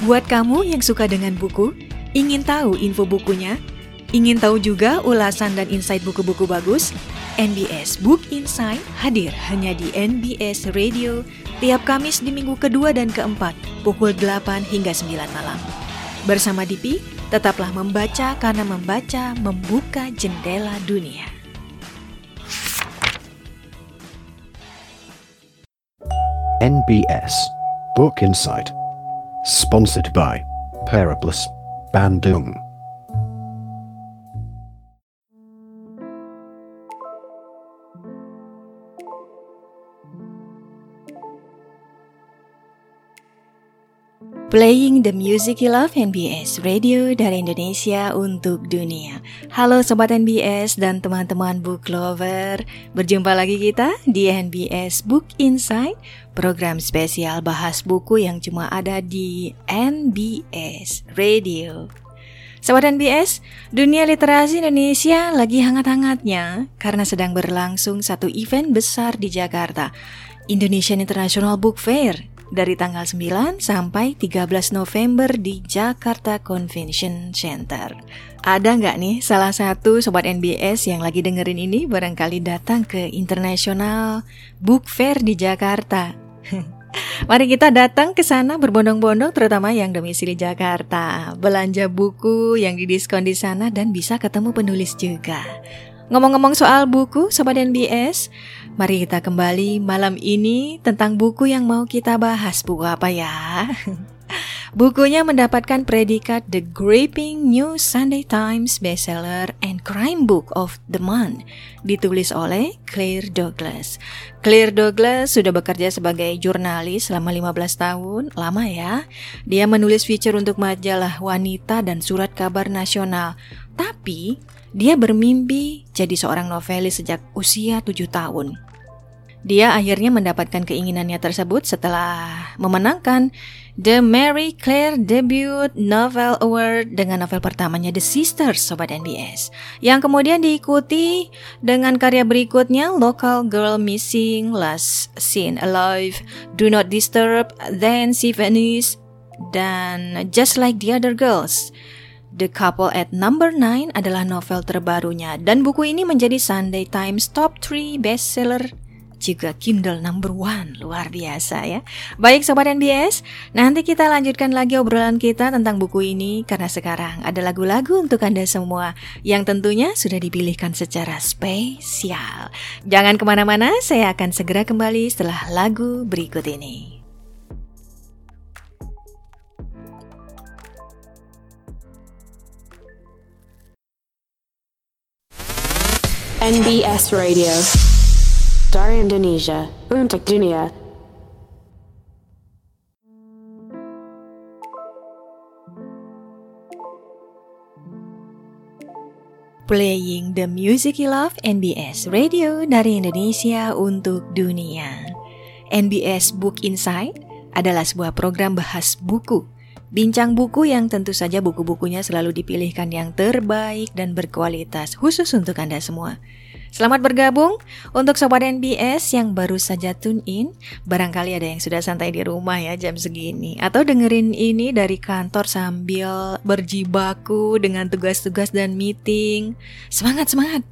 Buat kamu yang suka dengan buku, ingin tahu info bukunya, ingin tahu juga ulasan dan insight buku-buku bagus, NBS Book Insight hadir hanya di NBS Radio tiap Kamis di minggu kedua dan keempat, pukul 8 hingga 9 malam. Bersama Dipi, tetaplah membaca karena membaca membuka jendela dunia. NBS Book Insight. Sponsored by Periplus Bandung. Playing the music you love NBS Radio dari Indonesia untuk dunia. Halo sobat NBS dan teman-teman book lover. Berjumpa lagi kita di NBS Book Insight, program spesial bahas buku yang cuma ada di NBS Radio. Sobat NBS, dunia literasi Indonesia lagi hangat-hangatnya karena sedang berlangsung satu event besar di Jakarta, Indonesian International Book Fair dari tanggal 9 sampai 13 November di Jakarta Convention Center. Ada nggak nih salah satu sobat NBS yang lagi dengerin ini barangkali datang ke International Book Fair di Jakarta? Mari kita datang ke sana berbondong-bondong terutama yang domisili Jakarta. Belanja buku yang didiskon di sana dan bisa ketemu penulis juga. Ngomong-ngomong soal buku, Sobat NBS, mari kita kembali malam ini tentang buku yang mau kita bahas. Buku apa ya? Bukunya mendapatkan predikat The Gripping New Sunday Times Bestseller and Crime Book of the Month, ditulis oleh Claire Douglas. Claire Douglas sudah bekerja sebagai jurnalis selama 15 tahun, lama ya. Dia menulis feature untuk majalah wanita dan surat kabar nasional. Tapi dia bermimpi jadi seorang novelis sejak usia tujuh tahun. Dia akhirnya mendapatkan keinginannya tersebut setelah memenangkan The Mary Claire Debut Novel Award dengan novel pertamanya The Sisters Sobat NBS yang kemudian diikuti dengan karya berikutnya Local Girl Missing, Last Seen Alive, Do Not Disturb, Then She Vanished, dan Just Like the Other Girls. The Couple at Number 9 adalah novel terbarunya dan buku ini menjadi Sunday Times Top 3 bestseller juga Kindle number one luar biasa ya. Baik sobat NBS, nanti kita lanjutkan lagi obrolan kita tentang buku ini karena sekarang ada lagu-lagu untuk anda semua yang tentunya sudah dipilihkan secara spesial. Jangan ke mana-mana, saya akan segera kembali setelah lagu berikut ini. NBS Radio. Dari Indonesia, untuk dunia. Playing the music you love NBS Radio dari Indonesia untuk dunia. NBS Book Insight adalah sebuah program bahas buku Bincang buku yang tentu saja buku-bukunya selalu dipilihkan yang terbaik dan berkualitas khusus untuk Anda semua. Selamat bergabung untuk Sobat NBS yang baru saja tune in. Barangkali ada yang sudah santai di rumah ya jam segini. Atau dengerin ini dari kantor sambil berjibaku dengan tugas-tugas dan meeting. Semangat, semangat.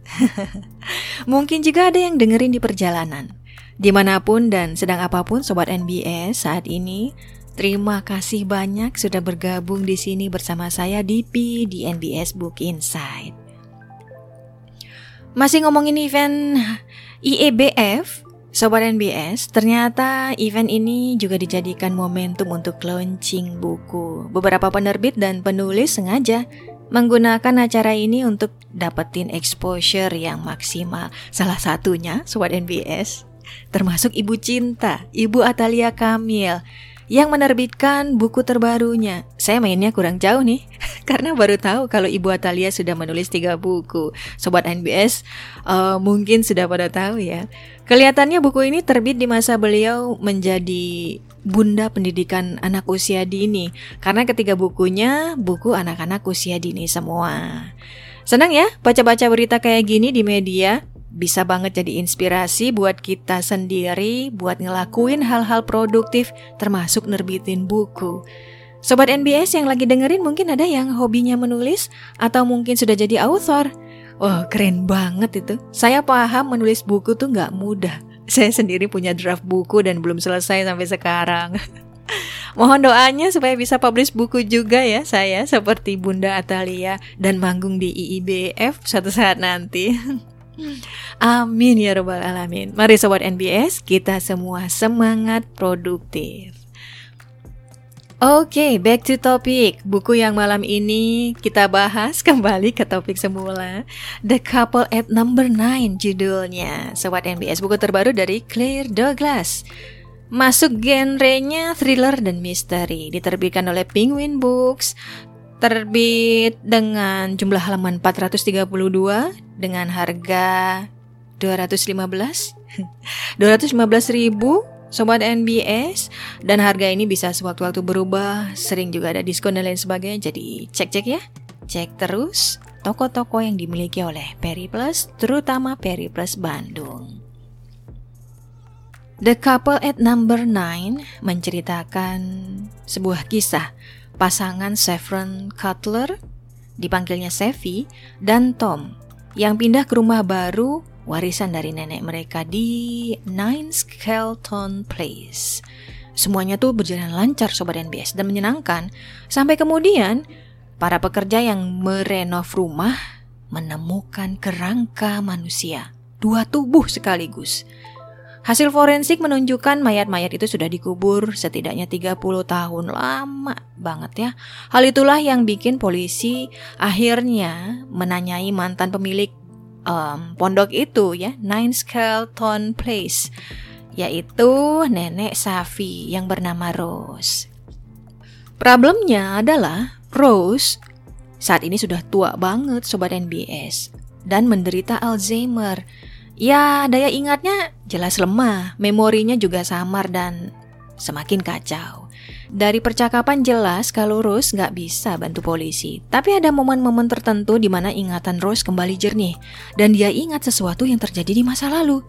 Mungkin juga ada yang dengerin di perjalanan. Di mana pun dan sedang apa pun Sobat NBS saat ini, Terima kasih banyak sudah bergabung di sini bersama saya Dipi di NBS Book Insight. Masih ngomongin event IEBF, Sobat NBS, ternyata event ini juga dijadikan momentum untuk launching buku. Beberapa penerbit dan penulis sengaja menggunakan acara ini untuk dapetin exposure yang maksimal. Salah satunya, Sobat NBS, termasuk Ibu Cinta, Ibu Atalia Kamil yang menerbitkan buku terbarunya. Saya mainnya kurang jauh nih, karena baru tahu kalau Ibu Atalia sudah menulis tiga buku. Sobat NBS uh, eh, mungkin sudah pada tahu ya. Kelihatannya buku ini terbit di masa beliau menjadi bunda pendidikan anak usia dini, karena ketiga bukunya buku anak-anak usia dini semua. Senang ya baca-baca berita kayak gini di media bisa banget jadi inspirasi buat kita sendiri buat ngelakuin hal-hal produktif termasuk nerbitin buku. Sobat NBS yang lagi dengerin mungkin ada yang hobinya menulis atau mungkin sudah jadi author. Wah, keren banget itu. Saya paham menulis buku tuh nggak mudah. Saya sendiri punya draft buku dan belum selesai sampai sekarang. Mohon doanya supaya bisa publish buku juga ya saya seperti Bunda Atalia dan manggung di IIBF suatu saat nanti. Amin ya robbal alamin. Mari sobat NBS, kita semua semangat produktif. Oke, okay, back to topic. Buku yang malam ini kita bahas kembali ke topik semula. The Couple at Number 9 judulnya. Sobat NBS, buku terbaru dari Claire Douglas. Masuk genrenya thriller dan misteri. Diterbitkan oleh Penguin Books. Terbit dengan jumlah halaman 432 dengan harga 215 215 ribu Sobat NBS dan harga ini bisa sewaktu-waktu berubah, sering juga ada diskon dan lain sebagainya. Jadi cek-cek ya, cek terus toko-toko yang dimiliki oleh Periplus, terutama Periplus Bandung. The Couple at Number 9 menceritakan sebuah kisah pasangan Saffron Cutler, dipanggilnya Sevi, dan Tom yang pindah ke rumah baru warisan dari nenek mereka di Nine Skelton Place. Semuanya tuh berjalan lancar Sobat NBS dan menyenangkan. Sampai kemudian para pekerja yang merenov rumah menemukan kerangka manusia. Dua tubuh sekaligus. Hasil forensik menunjukkan mayat-mayat itu sudah dikubur setidaknya 30 tahun lama banget ya. Hal itulah yang bikin polisi akhirnya menanyai mantan pemilik um, pondok itu ya, Nine Skelton Place, yaitu nenek Safi yang bernama Rose. Problemnya adalah Rose saat ini sudah tua banget sobat NBS dan menderita Alzheimer. Ya, daya ingatnya jelas lemah, memorinya juga samar dan semakin kacau. Dari percakapan jelas kalau Rose nggak bisa bantu polisi. Tapi ada momen-momen tertentu di mana ingatan Rose kembali jernih. Dan dia ingat sesuatu yang terjadi di masa lalu.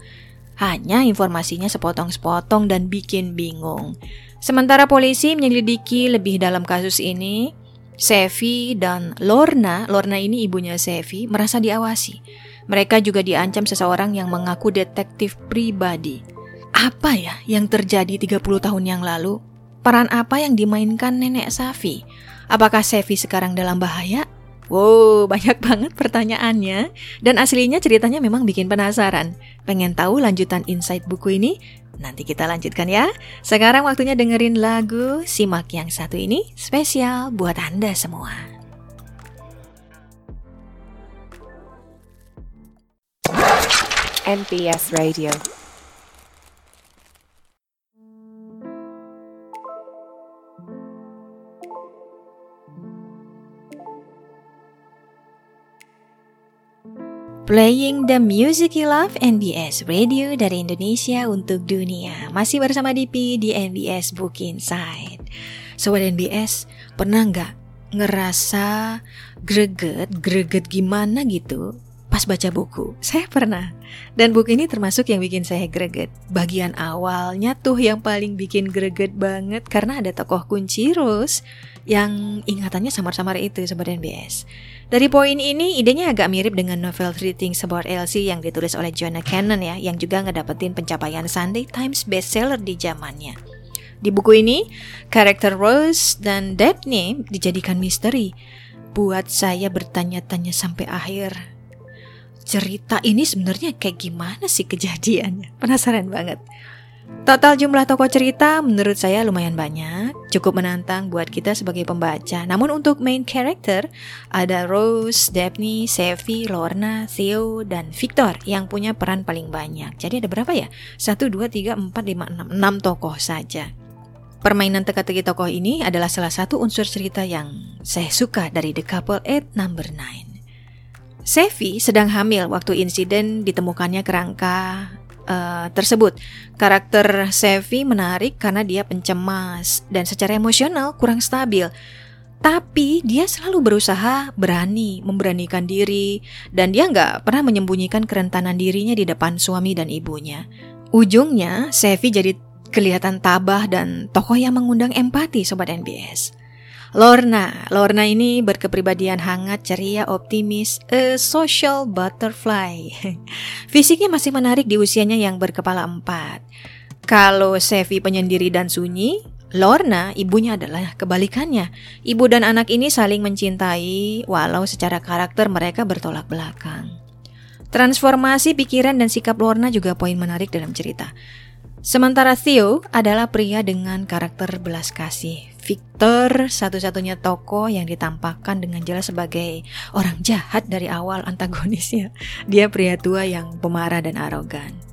Hanya informasinya sepotong-sepotong dan bikin bingung. Sementara polisi menyelidiki lebih dalam kasus ini, Sevi dan Lorna, Lorna ini ibunya Sevi, merasa diawasi. Mereka juga diancam seseorang yang mengaku detektif pribadi. Apa ya yang terjadi 30 tahun yang lalu? Peran apa yang dimainkan nenek Safi? Apakah Safi sekarang dalam bahaya? Wow, banyak banget pertanyaannya. Dan aslinya ceritanya memang bikin penasaran. Pengen tahu lanjutan insight buku ini? Nanti kita lanjutkan ya. Sekarang waktunya dengerin lagu Simak yang satu ini spesial buat Anda semua. NPS Radio. Playing the music you love NBS Radio dari Indonesia untuk dunia. Masih bersama Dipi di NBS Book Inside. Sobat NBS, pernah nggak ngerasa greget, greget gimana gitu pas baca buku? Saya pernah Dan buku ini termasuk yang bikin saya greget Bagian awalnya tuh yang paling bikin greget banget Karena ada tokoh kunci Rose Yang ingatannya samar-samar itu Sobat NBS dari poin ini, idenya agak mirip dengan novel Three Things About Elsie yang ditulis oleh Jonah Cannon ya, yang juga ngedapetin pencapaian Sunday Times bestseller di zamannya. Di buku ini, karakter Rose dan Daphne dijadikan misteri. Buat saya bertanya-tanya sampai akhir. Cerita ini sebenarnya kayak gimana sih kejadiannya? Penasaran banget. Total jumlah tokoh cerita menurut saya lumayan banyak, cukup menantang buat kita sebagai pembaca. Namun untuk main character ada Rose, Daphne, Sevi, Lorna, Theo, dan Victor yang punya peran paling banyak. Jadi ada berapa ya? 1, 2, 3, 4, 5, 6, 6 tokoh saja. Permainan teka-teki tokoh ini adalah salah satu unsur cerita yang saya suka dari The Couple at Number 9. Sevi sedang hamil waktu insiden ditemukannya kerangka uh, tersebut. Karakter Sevi menarik karena dia pencemas dan secara emosional kurang stabil. Tapi dia selalu berusaha berani, memberanikan diri, dan dia nggak pernah menyembunyikan kerentanan dirinya di depan suami dan ibunya. Ujungnya, Sevi jadi kelihatan tabah dan tokoh yang mengundang empati Sobat NBS. Lorna, Lorna ini berkepribadian hangat, ceria, optimis, a social butterfly. Fisiknya masih menarik di usianya yang berkepala empat. Kalau Sevi penyendiri dan sunyi, Lorna ibunya adalah kebalikannya. Ibu dan anak ini saling mencintai walau secara karakter mereka bertolak belakang. Transformasi pikiran dan sikap Lorna juga poin menarik dalam cerita. Sementara Theo adalah pria dengan karakter belas kasih. Victor satu-satunya tokoh yang ditampakkan dengan jelas sebagai orang jahat dari awal antagonisnya. Dia pria tua yang pemarah dan arogan.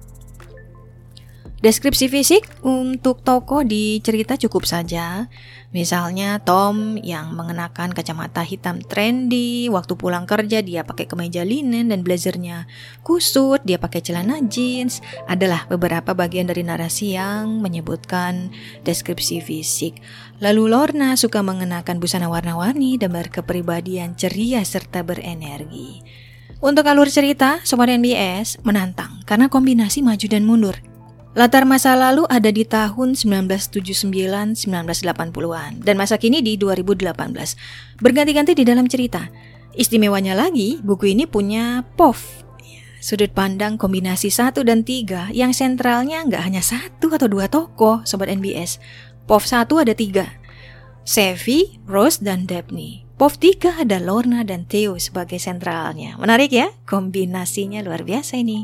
Deskripsi fisik untuk tokoh di cerita cukup saja. Misalnya Tom yang mengenakan kacamata hitam trendy, waktu pulang kerja dia pakai kemeja linen dan blazernya kusut, dia pakai celana jeans. Adalah beberapa bagian dari narasi yang menyebutkan deskripsi fisik. Lalu Lorna suka mengenakan busana warna-warni dan berkepribadian ceria serta berenergi. Untuk alur cerita, Sobat NBS menantang karena kombinasi maju dan mundur. Latar masa lalu ada di tahun 1979-1980-an dan masa kini di 2018. Berganti-ganti di dalam cerita. Istimewanya lagi, buku ini punya POV. Sudut pandang kombinasi satu dan tiga yang sentralnya nggak hanya satu atau dua tokoh, Sobat NBS. POV satu ada tiga. Sevi, Rose, dan Daphne. POV tiga ada Lorna dan Theo sebagai sentralnya. Menarik ya? Kombinasinya luar biasa ini.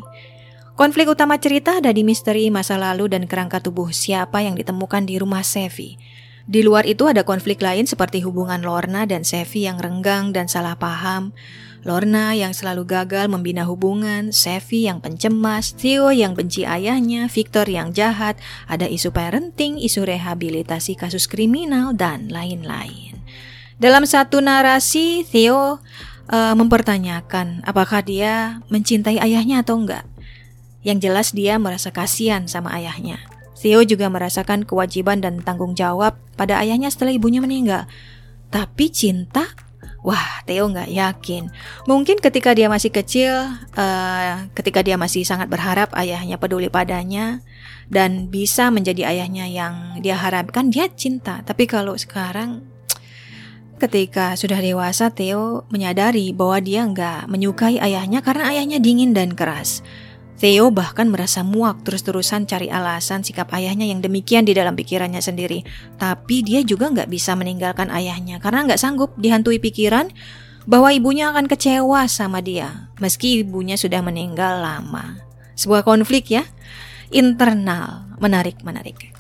Konflik utama cerita ada di misteri masa lalu dan kerangka tubuh siapa yang ditemukan di rumah Sevi. Di luar itu ada konflik lain seperti hubungan Lorna dan Sevi yang renggang dan salah paham, Lorna yang selalu gagal membina hubungan, Sevi yang pencemas, Theo yang benci ayahnya, Victor yang jahat, ada isu parenting, isu rehabilitasi kasus kriminal, dan lain-lain. Dalam satu narasi, Theo uh, mempertanyakan apakah dia mencintai ayahnya atau enggak. Yang jelas dia merasa kasihan sama ayahnya. Theo juga merasakan kewajiban dan tanggung jawab pada ayahnya setelah ibunya meninggal. Tapi cinta? Wah, Theo nggak yakin. Mungkin ketika dia masih kecil, uh, ketika dia masih sangat berharap ayahnya peduli padanya dan bisa menjadi ayahnya yang dia harapkan, dia cinta. Tapi kalau sekarang, ketika sudah dewasa, Theo menyadari bahwa dia nggak menyukai ayahnya karena ayahnya dingin dan keras. Theo bahkan merasa muak terus-terusan cari alasan sikap ayahnya yang demikian di dalam pikirannya sendiri. Tapi dia juga nggak bisa meninggalkan ayahnya karena nggak sanggup dihantui pikiran bahwa ibunya akan kecewa sama dia meski ibunya sudah meninggal lama. Sebuah konflik ya, internal, menarik-menarik.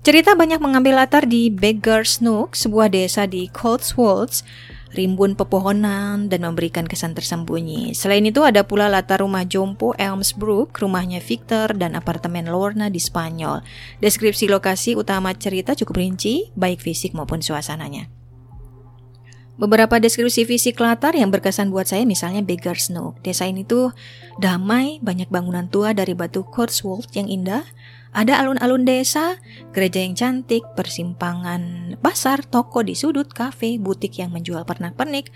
Cerita banyak mengambil latar di Beggar's Nook, sebuah desa di Cotswolds, rimbun pepohonan, dan memberikan kesan tersembunyi. Selain itu ada pula latar rumah jompo Elmsbrook, rumahnya Victor, dan apartemen Lorna di Spanyol. Deskripsi lokasi utama cerita cukup rinci, baik fisik maupun suasananya. Beberapa deskripsi fisik latar yang berkesan buat saya misalnya Beggar's Nook. Desa ini tuh damai, banyak bangunan tua dari batu Cotswold yang indah, ada alun-alun desa, gereja yang cantik, persimpangan pasar, toko di sudut, kafe, butik yang menjual pernak-pernik.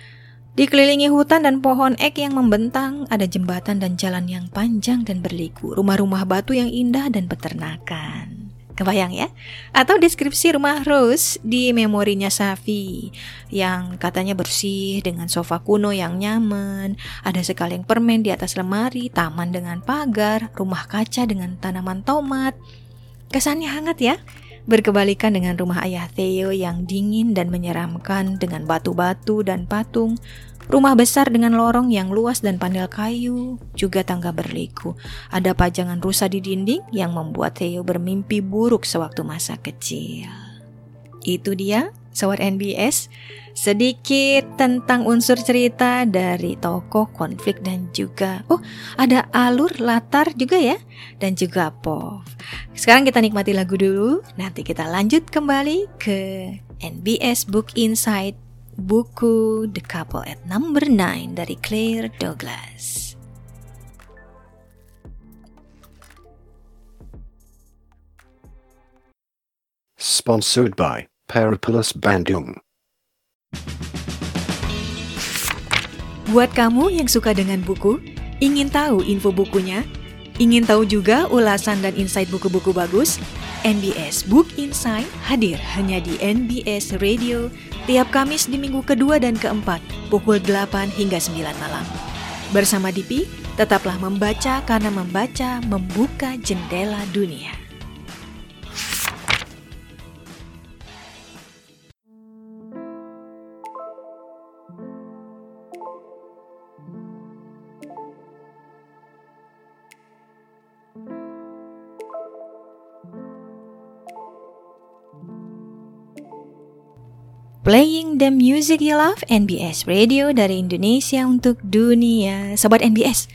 Dikelilingi hutan dan pohon ek yang membentang, ada jembatan dan jalan yang panjang dan berliku, rumah-rumah batu yang indah dan peternakan. Kebayang ya? Atau deskripsi rumah Rose di memorinya Safi yang katanya bersih dengan sofa kuno yang nyaman, ada sekaleng permen di atas lemari, taman dengan pagar, rumah kaca dengan tanaman tomat. Kesannya hangat ya? Berkebalikan dengan rumah ayah Theo yang dingin dan menyeramkan dengan batu-batu dan patung, Rumah besar dengan lorong yang luas dan panel kayu, juga tangga berliku. Ada pajangan rusa di dinding yang membuat Theo bermimpi buruk sewaktu masa kecil. Itu dia, Sobat NBS, sedikit tentang unsur cerita dari tokoh konflik dan juga oh ada alur latar juga ya dan juga pop. Sekarang kita nikmati lagu dulu, nanti kita lanjut kembali ke NBS Book Insight buku The Couple at Number 9 dari Claire Douglas. Sponsored by Paraplus Bandung. Buat kamu yang suka dengan buku, ingin tahu info bukunya, ingin tahu juga ulasan dan insight buku-buku bagus, NBS Book Insight hadir hanya di NBS Radio tiap Kamis di minggu kedua dan keempat pukul 8 hingga 9 malam. Bersama Dipi, tetaplah membaca karena membaca membuka jendela dunia. Playing the music you love, NBS Radio dari Indonesia untuk dunia. Sobat NBS,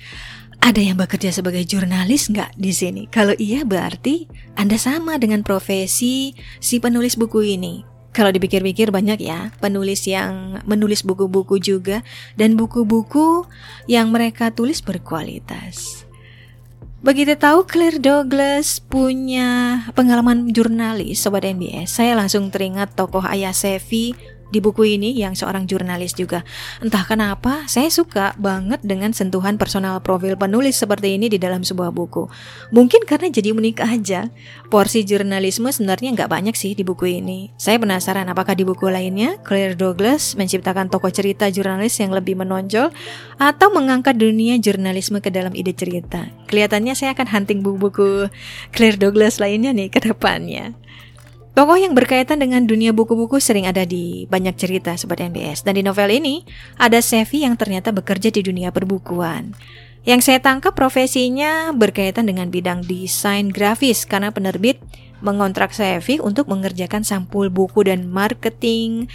ada yang bekerja sebagai jurnalis nggak di sini? Kalau iya berarti Anda sama dengan profesi si penulis buku ini. Kalau dipikir-pikir banyak ya penulis yang menulis buku-buku juga dan buku-buku yang mereka tulis berkualitas. Begitu tahu Claire Douglas punya pengalaman jurnalis Sobat NBS, saya langsung teringat tokoh ayah Sevi di buku ini yang seorang jurnalis juga. Entah kenapa, saya suka banget dengan sentuhan personal profil penulis seperti ini di dalam sebuah buku. Mungkin karena jadi unik aja. Porsi jurnalisme sebenarnya nggak banyak sih di buku ini. Saya penasaran apakah di buku lainnya Claire Douglas menciptakan tokoh cerita jurnalis yang lebih menonjol atau mengangkat dunia jurnalisme ke dalam ide cerita. Kelihatannya saya akan hunting buku-buku Claire Douglas lainnya nih ke depannya. Tokoh yang berkaitan dengan dunia buku-buku sering ada di banyak cerita Sobat NBS. Dan di novel ini, ada Sevi yang ternyata bekerja di dunia perbukuan. Yang saya tangkap profesinya berkaitan dengan bidang desain grafis karena penerbit mengontrak Sevi untuk mengerjakan sampul buku dan marketing,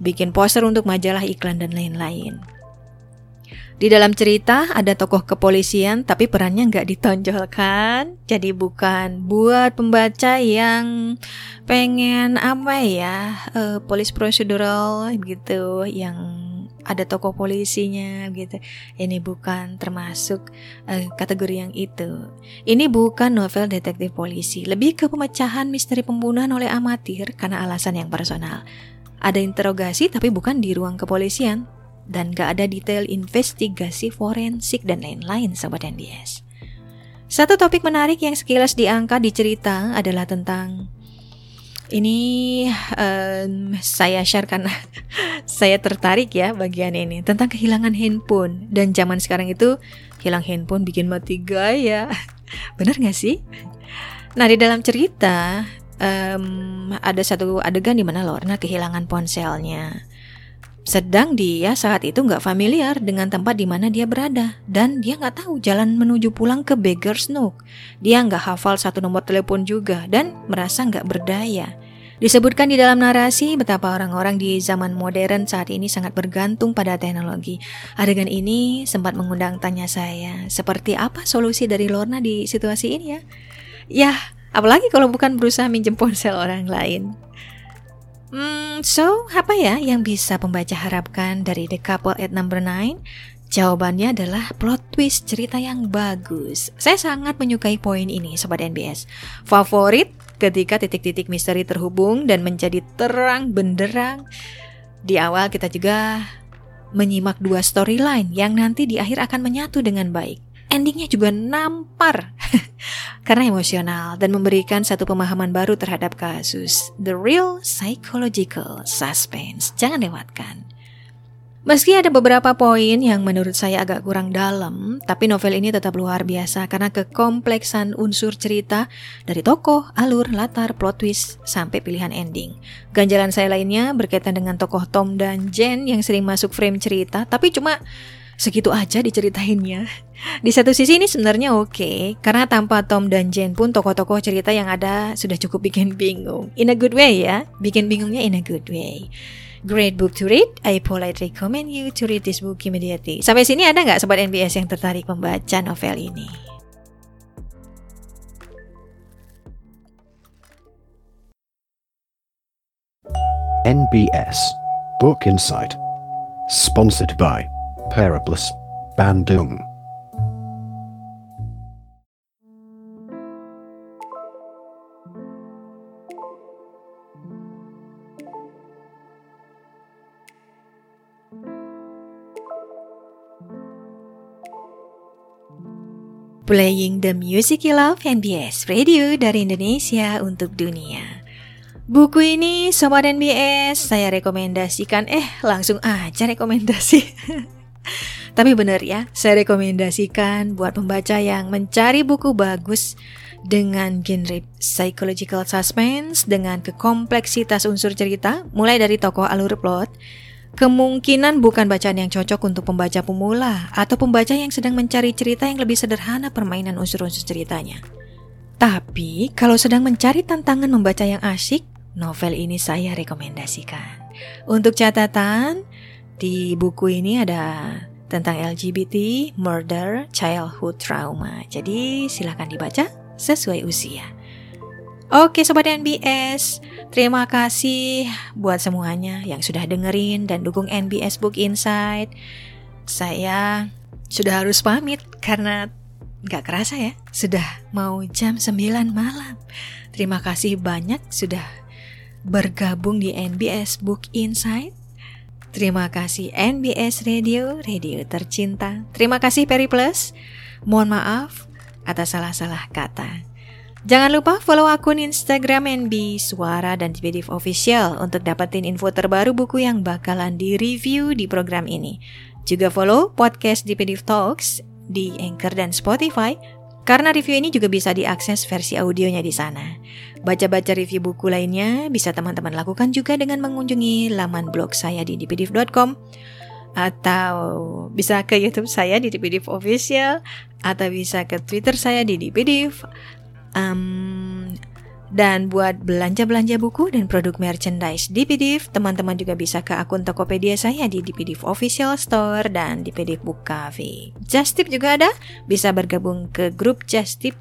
bikin poster untuk majalah iklan dan lain-lain. Di dalam cerita ada tokoh kepolisian tapi perannya nggak ditonjolkan. Jadi bukan buat pembaca yang pengen apa ya, uh, polis prosedural gitu yang ada tokoh polisinya gitu. Ini bukan termasuk uh, kategori yang itu. Ini bukan novel detektif polisi, lebih ke pemecahan misteri pembunuhan oleh amatir karena alasan yang personal. Ada interogasi tapi bukan di ruang kepolisian, dan gak ada detail investigasi forensik dan lain-lain Sobat NBS. Satu topik menarik yang sekilas diangkat di cerita adalah tentang ini um, saya share karena saya tertarik ya bagian ini tentang kehilangan handphone dan zaman sekarang itu hilang handphone bikin mati gaya. Bener gak sih? Nah di dalam cerita um, ada satu adegan di mana Lorna kehilangan ponselnya. Sedang dia saat itu nggak familiar dengan tempat di mana dia berada dan dia nggak tahu jalan menuju pulang ke Beggar's Nook. Dia nggak hafal satu nomor telepon juga dan merasa nggak berdaya. Disebutkan di dalam narasi betapa orang-orang di zaman modern saat ini sangat bergantung pada teknologi. Adegan ini sempat mengundang tanya saya, seperti apa solusi dari Lorna di situasi ini ya? Ya, apalagi kalau bukan berusaha minjem ponsel orang lain. Hmm, so apa ya yang bisa pembaca harapkan dari The Couple at Number 9? Jawabannya adalah plot twist cerita yang bagus. Saya sangat menyukai poin ini, Sobat NBS. Favorit ketika titik-titik misteri terhubung dan menjadi terang benderang. Di awal kita juga menyimak dua storyline yang nanti di akhir akan menyatu dengan baik endingnya juga nampar karena emosional dan memberikan satu pemahaman baru terhadap kasus. The real psychological suspense. Jangan lewatkan. Meski ada beberapa poin yang menurut saya agak kurang dalam, tapi novel ini tetap luar biasa karena kekompleksan unsur cerita dari tokoh, alur, latar, plot twist, sampai pilihan ending. Ganjalan saya lainnya berkaitan dengan tokoh Tom dan Jen yang sering masuk frame cerita, tapi cuma segitu aja diceritainnya. Di satu sisi ini sebenarnya oke, okay, karena tanpa Tom dan Jen pun tokoh-tokoh cerita yang ada sudah cukup bikin bingung. In a good way ya, bikin bingungnya in a good way. Great book to read, I politely recommend you to read this book immediately. Sampai sini ada nggak sobat NBS yang tertarik membaca novel ini? NBS Book Insight Sponsored by Periplus, Bandung. Playing the music you love NBS Radio dari Indonesia untuk dunia. Buku ini Sobat NBS saya rekomendasikan Eh langsung aja rekomendasi Tapi benar ya Saya rekomendasikan buat pembaca yang mencari buku bagus dengan genre psychological suspense dengan kekompleksitas unsur cerita mulai dari tokoh alur plot Kemungkinan bukan bacaan yang cocok untuk pembaca pemula atau pembaca yang sedang mencari cerita yang lebih sederhana permainan unsur-unsur ceritanya. Tapi kalau sedang mencari tantangan membaca yang asyik, novel ini saya rekomendasikan. Untuk catatan, di buku ini ada tentang LGBT, murder, childhood trauma. Jadi silahkan dibaca sesuai usia. Oke Sobat NBS, terima kasih buat semuanya yang sudah dengerin dan dukung NBS Book Insight. Saya sudah harus pamit karena gak kerasa ya, sudah mau jam 9 malam. Terima kasih banyak sudah bergabung di NBS Book Insight. Terima kasih NBS Radio, radio tercinta. Terima kasih Peri Plus. Mohon maaf atas salah-salah kata. Jangan lupa follow akun Instagram NB Suara dan Dipedif Official untuk dapetin info terbaru buku yang bakalan di-review di program ini. Juga follow podcast Dipedif Talks di Anchor dan Spotify karena review ini juga bisa diakses versi audionya di sana. Baca-baca review buku lainnya bisa teman-teman lakukan juga dengan mengunjungi laman blog saya di dipedif.com atau bisa ke YouTube saya di Dipedif Official atau bisa ke Twitter saya di Dipedif Um, dan buat belanja-belanja buku dan produk merchandise di PDF, teman-teman juga bisa ke akun Tokopedia saya di DPDIV Official Store dan DPDIV Book Cafe. Just Tip juga ada, bisa bergabung ke grup Just Tip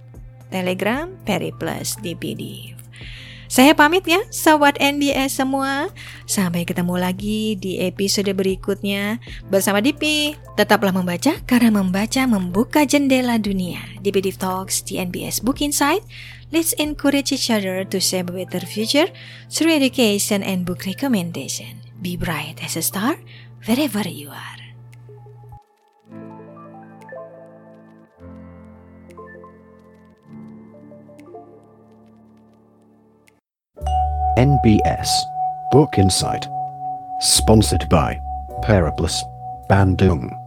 Telegram Peri Plus DPDIV. Saya pamit ya, sobat NBS semua. Sampai ketemu lagi di episode berikutnya bersama Dipi. Tetaplah membaca karena membaca membuka jendela dunia. Dipi Talks di NBS Book Insight. Let's encourage each other to save a better future through education and book recommendation. Be bright as a star wherever you are. NBS Book Insight. Sponsored by Periplus Bandung.